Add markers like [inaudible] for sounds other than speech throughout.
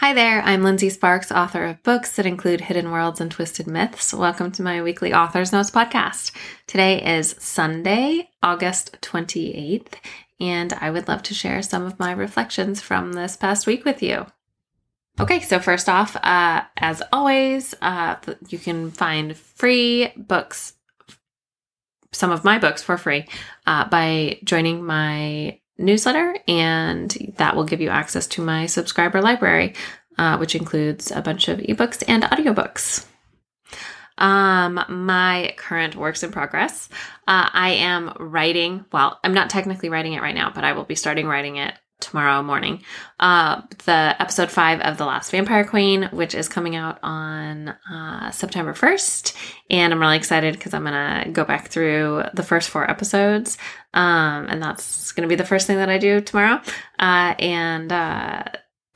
Hi there, I'm Lindsey Sparks, author of books that include Hidden Worlds and Twisted Myths. Welcome to my weekly Author's Notes podcast. Today is Sunday, August 28th, and I would love to share some of my reflections from this past week with you. Okay, so first off, uh, as always, uh, you can find free books, some of my books for free, uh, by joining my newsletter, and that will give you access to my subscriber library, uh, which includes a bunch of ebooks and audiobooks. Um, my current works in progress. Uh, I am writing, well, I'm not technically writing it right now, but I will be starting writing it tomorrow morning. Uh, the episode five of The Last Vampire Queen, which is coming out on uh, September 1st. And I'm really excited because I'm going to go back through the first four episodes. Um, and that's going to be the first thing that I do tomorrow. Uh, and, uh,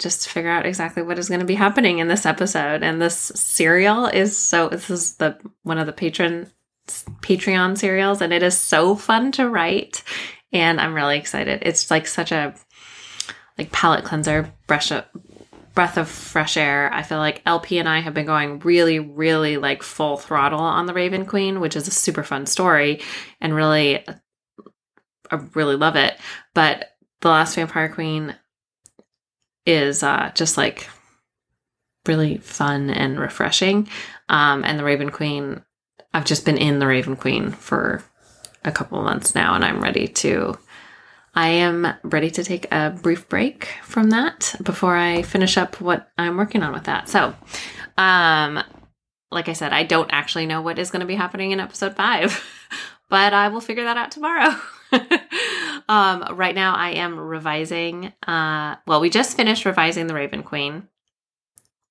just figure out exactly what is going to be happening in this episode. And this serial is so, this is the, one of the patron Patreon serials, and it is so fun to write. And I'm really excited. It's like such a like palate cleanser, brush up, breath of fresh air. I feel like LP and I have been going really, really like full throttle on the Raven Queen, which is a super fun story and really, I really love it. But the Last Vampire Queen is uh, just like really fun and refreshing. Um, and the Raven Queen, I've just been in the Raven Queen for a couple months now, and I'm ready to I am ready to take a brief break from that before I finish up what I'm working on with that. So, um, like I said, I don't actually know what is going to be happening in episode five, [laughs] but I will figure that out tomorrow. [laughs] um, right now, I am revising. Uh, well, we just finished revising the Raven Queen.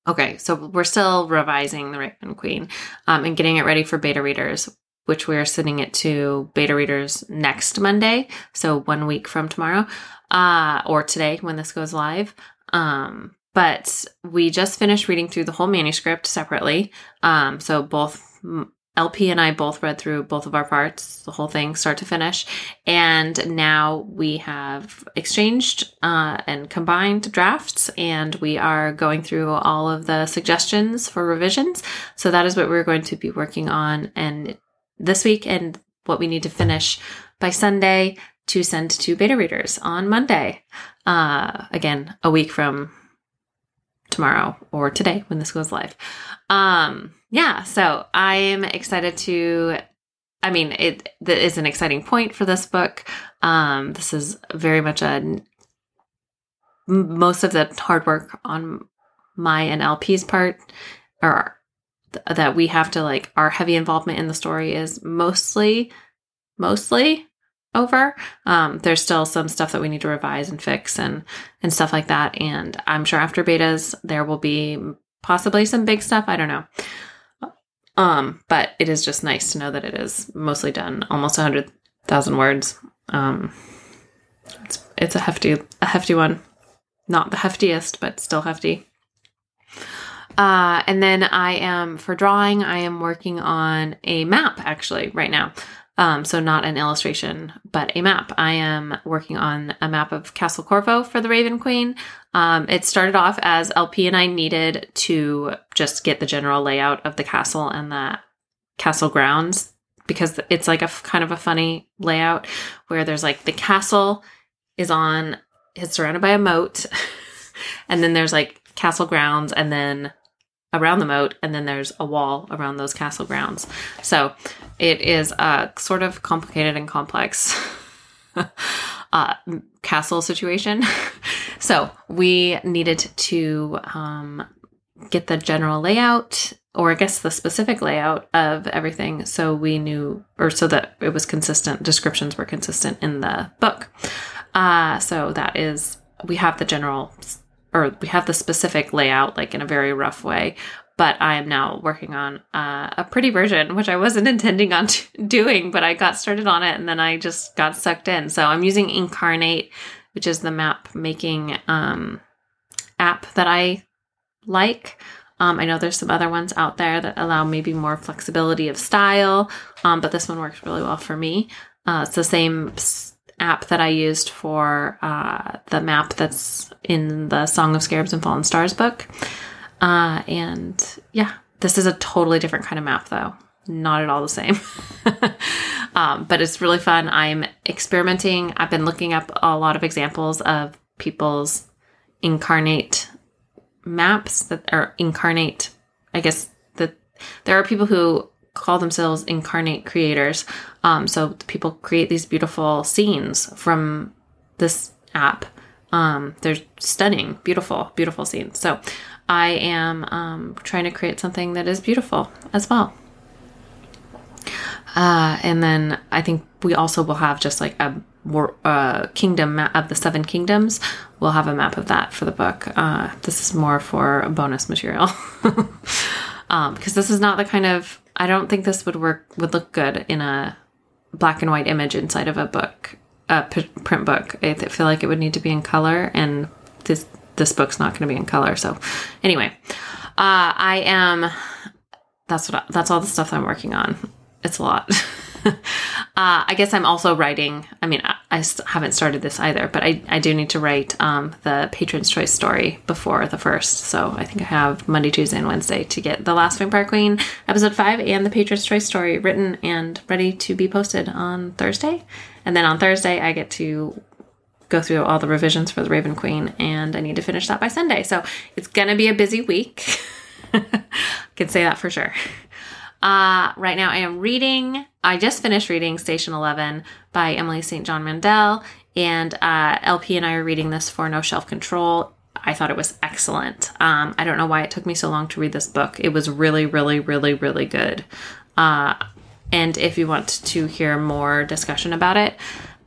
Okay, so we're still revising the Raven Queen um, and getting it ready for beta readers which we are sending it to beta readers next Monday. So one week from tomorrow, uh, or today when this goes live. Um, but we just finished reading through the whole manuscript separately. Um, so both LP and I both read through both of our parts, the whole thing, start to finish. And now we have exchanged uh, and combined drafts, and we are going through all of the suggestions for revisions. So that is what we're going to be working on. And this week and what we need to finish by Sunday to send to beta readers on Monday. Uh, again, a week from tomorrow or today when this goes live. Um, yeah, so I'm excited to. I mean, it is an exciting point for this book. Um, this is very much a most of the hard work on my and LP's part, or that we have to like our heavy involvement in the story is mostly mostly over. Um there's still some stuff that we need to revise and fix and and stuff like that. And i'm sure after betas there will be possibly some big stuff. I don't know. Um but it is just nice to know that it is mostly done almost 100000 words. Um it's it's a hefty a hefty one. Not the heftiest but still hefty uh, and then I am for drawing, I am working on a map actually right now. Um, so not an illustration, but a map. I am working on a map of Castle Corvo for the Raven Queen. Um, it started off as LP and I needed to just get the general layout of the castle and the castle grounds because it's like a kind of a funny layout where there's like the castle is on, it's surrounded by a moat, [laughs] and then there's like castle grounds, and then around the moat, and then there's a wall around those castle grounds. So it is a sort of complicated and complex [laughs] uh, castle situation. [laughs] so we needed to um, get the general layout, or I guess the specific layout of everything, so we knew, or so that it was consistent. Descriptions were consistent in the book. Uh, so that is, we have the general or we have the specific layout like in a very rough way but i am now working on uh, a pretty version which i wasn't [laughs] intending on t- doing but i got started on it and then i just got sucked in. So i'm using Inkarnate which is the map making um, app that i like. Um, i know there's some other ones out there that allow maybe more flexibility of style um, but this one works really well for me. Uh, it's the same app that I used for uh, the map that's in the Song of Scarabs and Fallen Stars book. Uh, and yeah, this is a totally different kind of map, though. Not at all the same. [laughs] um, but it's really fun. I'm experimenting. I've been looking up a lot of examples of people's Inkarnate maps that are Inkarnate. I guess that there are people who call themselves Inkarnate creators. Um, so people create these beautiful scenes from this app. Um, they're stunning, beautiful, beautiful scenes. So I am um, trying to create something that is beautiful as well. Uh, and then I think we also will have just like a uh, kingdom map of the seven kingdoms. We'll have a map of that for the book. Uh, this is more for bonus material because [laughs] um, this is not the kind of I don't think this would work would look good in a black and white image inside of a book, a p- print book. I feel like it would need to be in color, and this this book's not going to be in color. So, anyway, uh, I am. That's what. I, that's all the stuff I'm working on. It's a lot. [laughs] uh, I guess I'm also writing. I mean, I, I haven't started this either, but I, I do need to write um, the Patron's Choice story before the first. So I think I have Monday, Tuesday, and Wednesday to get The Last Vampire Queen episode five and the Patron's Choice story written and ready to be posted on Thursday. And then on Thursday, I get to go through all the revisions for the Raven Queen, and I need to finish that by Sunday. So it's gonna be a busy week. [laughs] I can say that for sure. Uh, right now, I am reading. I just finished reading Station Eleven by Emily St. John Mandel, and uh, LP and I are reading this for No Shelf Control. I thought it was excellent. Um, I don't know why it took me so long to read this book. It was really, really, really, really good. Uh, and if you want to hear more discussion about it,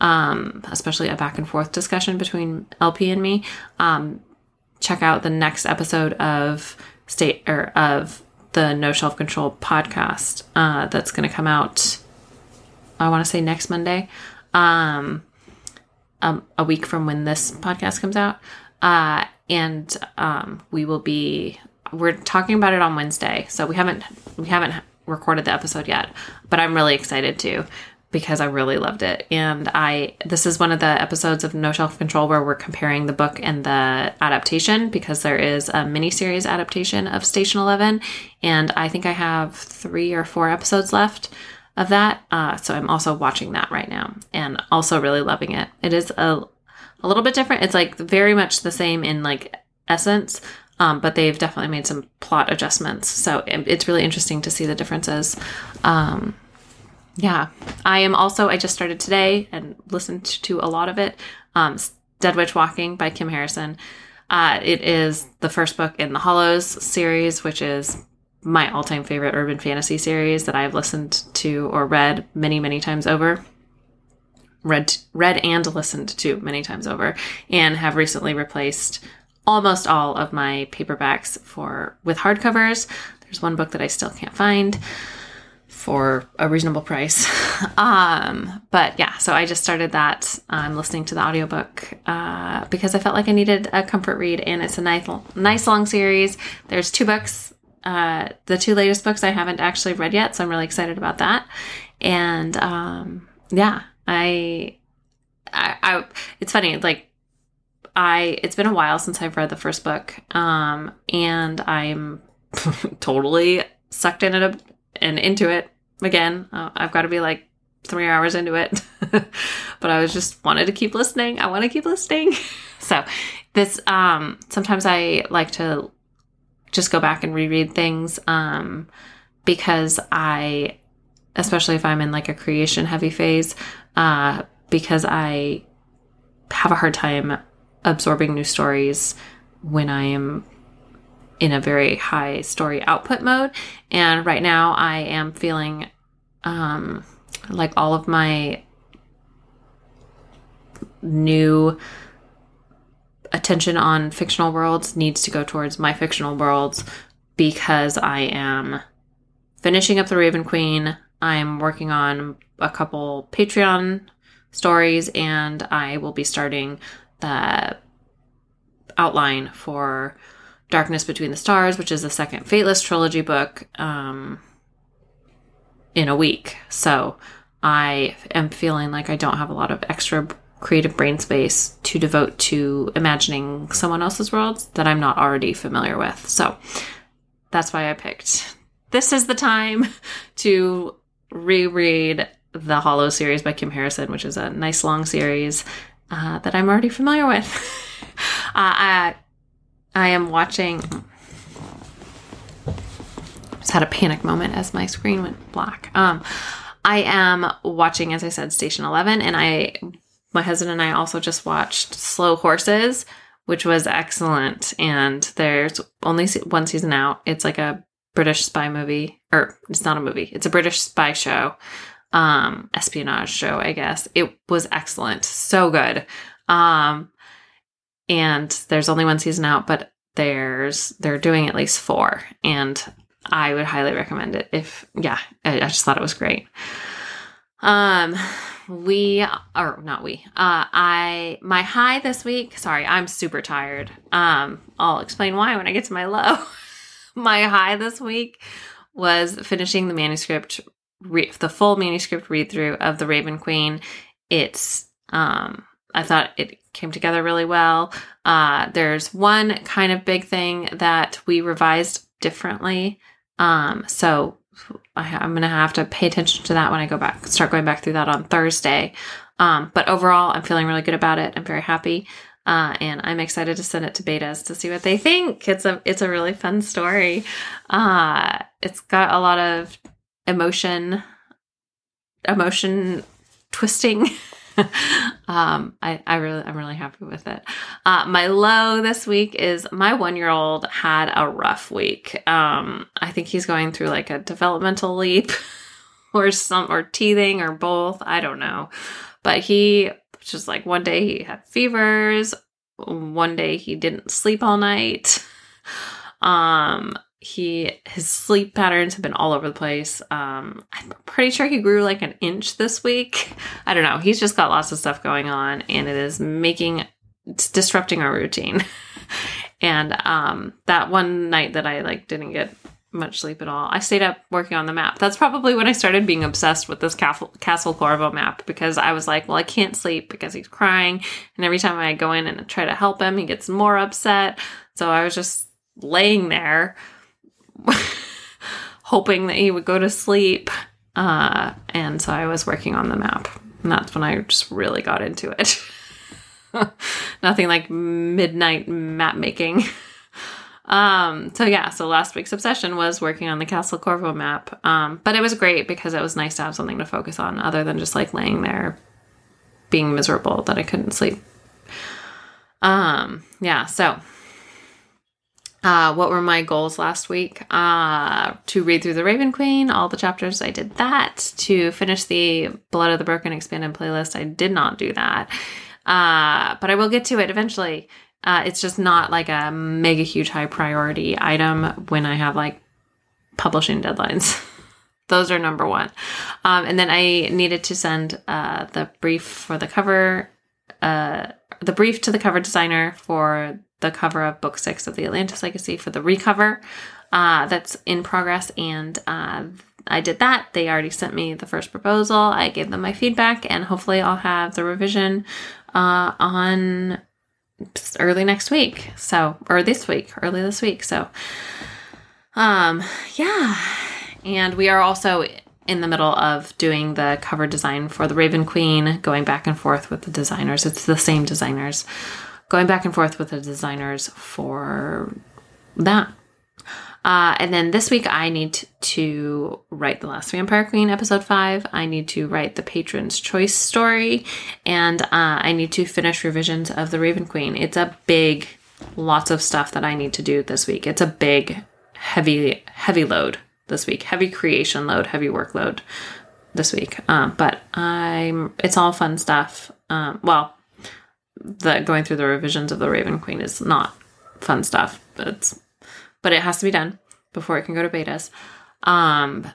um, especially a back and forth discussion between LP and me, um, check out the next episode of State or of the No Shelf Control podcast uh, that's going to come out. I want to say next Monday, um, um, a week from when this podcast comes out, uh, and um, we will be. We're talking about it on Wednesday, so we haven't we haven't recorded the episode yet, but I'm really excited to because I really loved it. And I this is one of the episodes of No Shelf Control where we're comparing the book and the adaptation because there is a mini series adaptation of Station Eleven, and I think I have three or four episodes left of that. Uh, so I'm also watching that right now and also really loving it. It is a a little bit different. It's like very much the same in like essence, um, but they've definitely made some plot adjustments. So it's really interesting to see the differences. Um, yeah, I am also. I just started today and listened to a lot of it. Um, Dead Witch Walking by Kim Harrison. Uh, it is the first book in the Hollows series, which is my all-time favorite urban fantasy series that I've listened to or read many, many times over. Read, read and listened to many times over, and have recently replaced almost all of my paperbacks for with hardcovers. There's one book that I still can't find for a reasonable price. [laughs] um, but yeah, so I just started that. I'm listening to the audiobook uh, because I felt like I needed a comfort read, and it's a nice, nice long series. There's two books. Uh, the two latest books I haven't actually read yet, so I'm really excited about that. And um, yeah, I, I, I, it's funny, like I, it's been a while since I've read the first book, um, and I'm [laughs] totally sucked in it and into it again, uh, I've got to be like three hours into it. [laughs] but I was just wanted to keep listening. I want to keep listening. [laughs] so this um sometimes I like to just go back and reread things um because I especially if I'm in like a creation heavy phase uh because I have a hard time absorbing new stories when I am in a very high story output mode. And right now I am feeling um, like all of my new attention on fictional worlds needs to go towards my fictional worlds because I am finishing up the Raven Queen. I'm working on a couple Patreon stories and I will be starting the outline for Darkness Between the Stars, which is the second Fateless trilogy book, um, in a week. So I am feeling like I don't have a lot of extra creative brain space to devote to imagining someone else's worlds that I'm not already familiar with. So that's why I picked. This is the time [laughs] to reread the Hollow series by Kim Harrison, which is a nice long series uh, that I'm already familiar with. [laughs] uh, I, I am watching. Just had a panic moment as my screen went black. Um, I am watching, as I said, Station Eleven, and I, my husband and I also just watched Slow Horses, which was excellent. And there's only one season out. It's like a British spy movie, or it's not a movie. It's a British spy show um espionage show i guess it was excellent so good um and there's only one season out but there's they're doing at least four and i would highly recommend it if yeah i, I just thought it was great. Um we or not we uh i my high this week sorry i'm super tired. Um i'll explain why when i get to my low. [laughs] My high this week was finishing the manuscript re- the full manuscript read through of the Raven Queen. It's um, I thought it came together really well. Uh, there's one kind of big thing that we revised differently. Um, so I, am going to have to pay attention to that when I go back, start going back through that on Thursday. Um, but overall, I'm feeling really good about it. I'm very happy. Uh, and I'm excited to send it to betas to see what they think. It's a it's a really fun story. Uh, it's got a lot of emotion emotion twisting [laughs] [laughs] um i i really i'm really happy with it. Uh my low this week is my one year old had a rough week. Um i think he's going through like a developmental leap [laughs] or some or teething or both. I don't know. But he just like one day he had fevers one day he didn't sleep all night. [laughs] Um he his sleep patterns have been all over the place. Um, I'm pretty sure he grew like an inch this week. I don't know. He's just got lots of stuff going on, and it is making it's disrupting our routine. [laughs] and um, that one night that I like didn't get much sleep at all, I stayed up working on the map. That's probably when I started being obsessed with this Castle, Castle Corvo map because I was like, well, I can't sleep because he's crying, and every time I go in and try to help him, he gets more upset. So I was just laying there [laughs] hoping that he would go to sleep. Uh, and so I was working on the map. And that's when I just really got into it. [laughs] Nothing like midnight map making. [laughs] Um, so yeah, so last week's obsession was working on the Castle Corvo map. Um, but it was great because it was nice to have something to focus on other than just like laying there being miserable that I couldn't sleep. Um, yeah, so uh, what were my goals last week? Uh, to read through The Raven Queen, all the chapters, I did that. To finish the Blood of the Broken expanded playlist, I did not do that. Uh, but I will get to it eventually. Uh, it's just not like a mega huge high priority item when I have like publishing deadlines. [laughs] Those are number one. Um, and then I needed to send uh, the brief for the cover, uh, the brief to the cover designer for the cover of book six of the Atlantis Legacy for the recover uh, that's in progress. And uh, I did that. They already sent me the first proposal. I gave them my feedback, and hopefully, I'll have the revision uh, on early next week. So, or this week, early this week. So, um, yeah. And we are also in the middle of doing the cover design for the Raven Queen, going back and forth with the designers. It's the same designers going back and forth with the designers for that. Uh, and then this week, I need to write The Last Vampire Queen, episode five. I need to write the Patron's Choice story. And uh, I need to finish revisions of The Raven Queen. It's a big, lots of stuff that I need to do this week. It's a big, heavy, heavy load this week, heavy creation load, heavy workload this week. Um, but I'm, it's all fun stuff. Um, well, that going through the revisions of the Raven Queen is not fun stuff. But it's but it has to be done before it can go to betas. Um,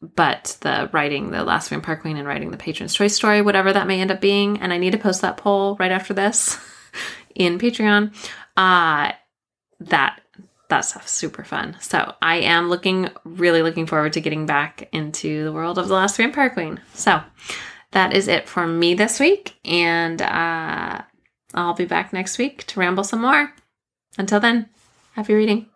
but the writing the Last Vampire Queen and writing the Patron's Choice story, whatever that may end up being, and I need to post that poll right after this [laughs] in Patreon. Uh, that that stuff's super fun. So I am looking really looking forward to getting back into the world of the Last Vampire Queen. So that is it for me this week, and uh, I'll be back next week to ramble some more. Until then, happy reading.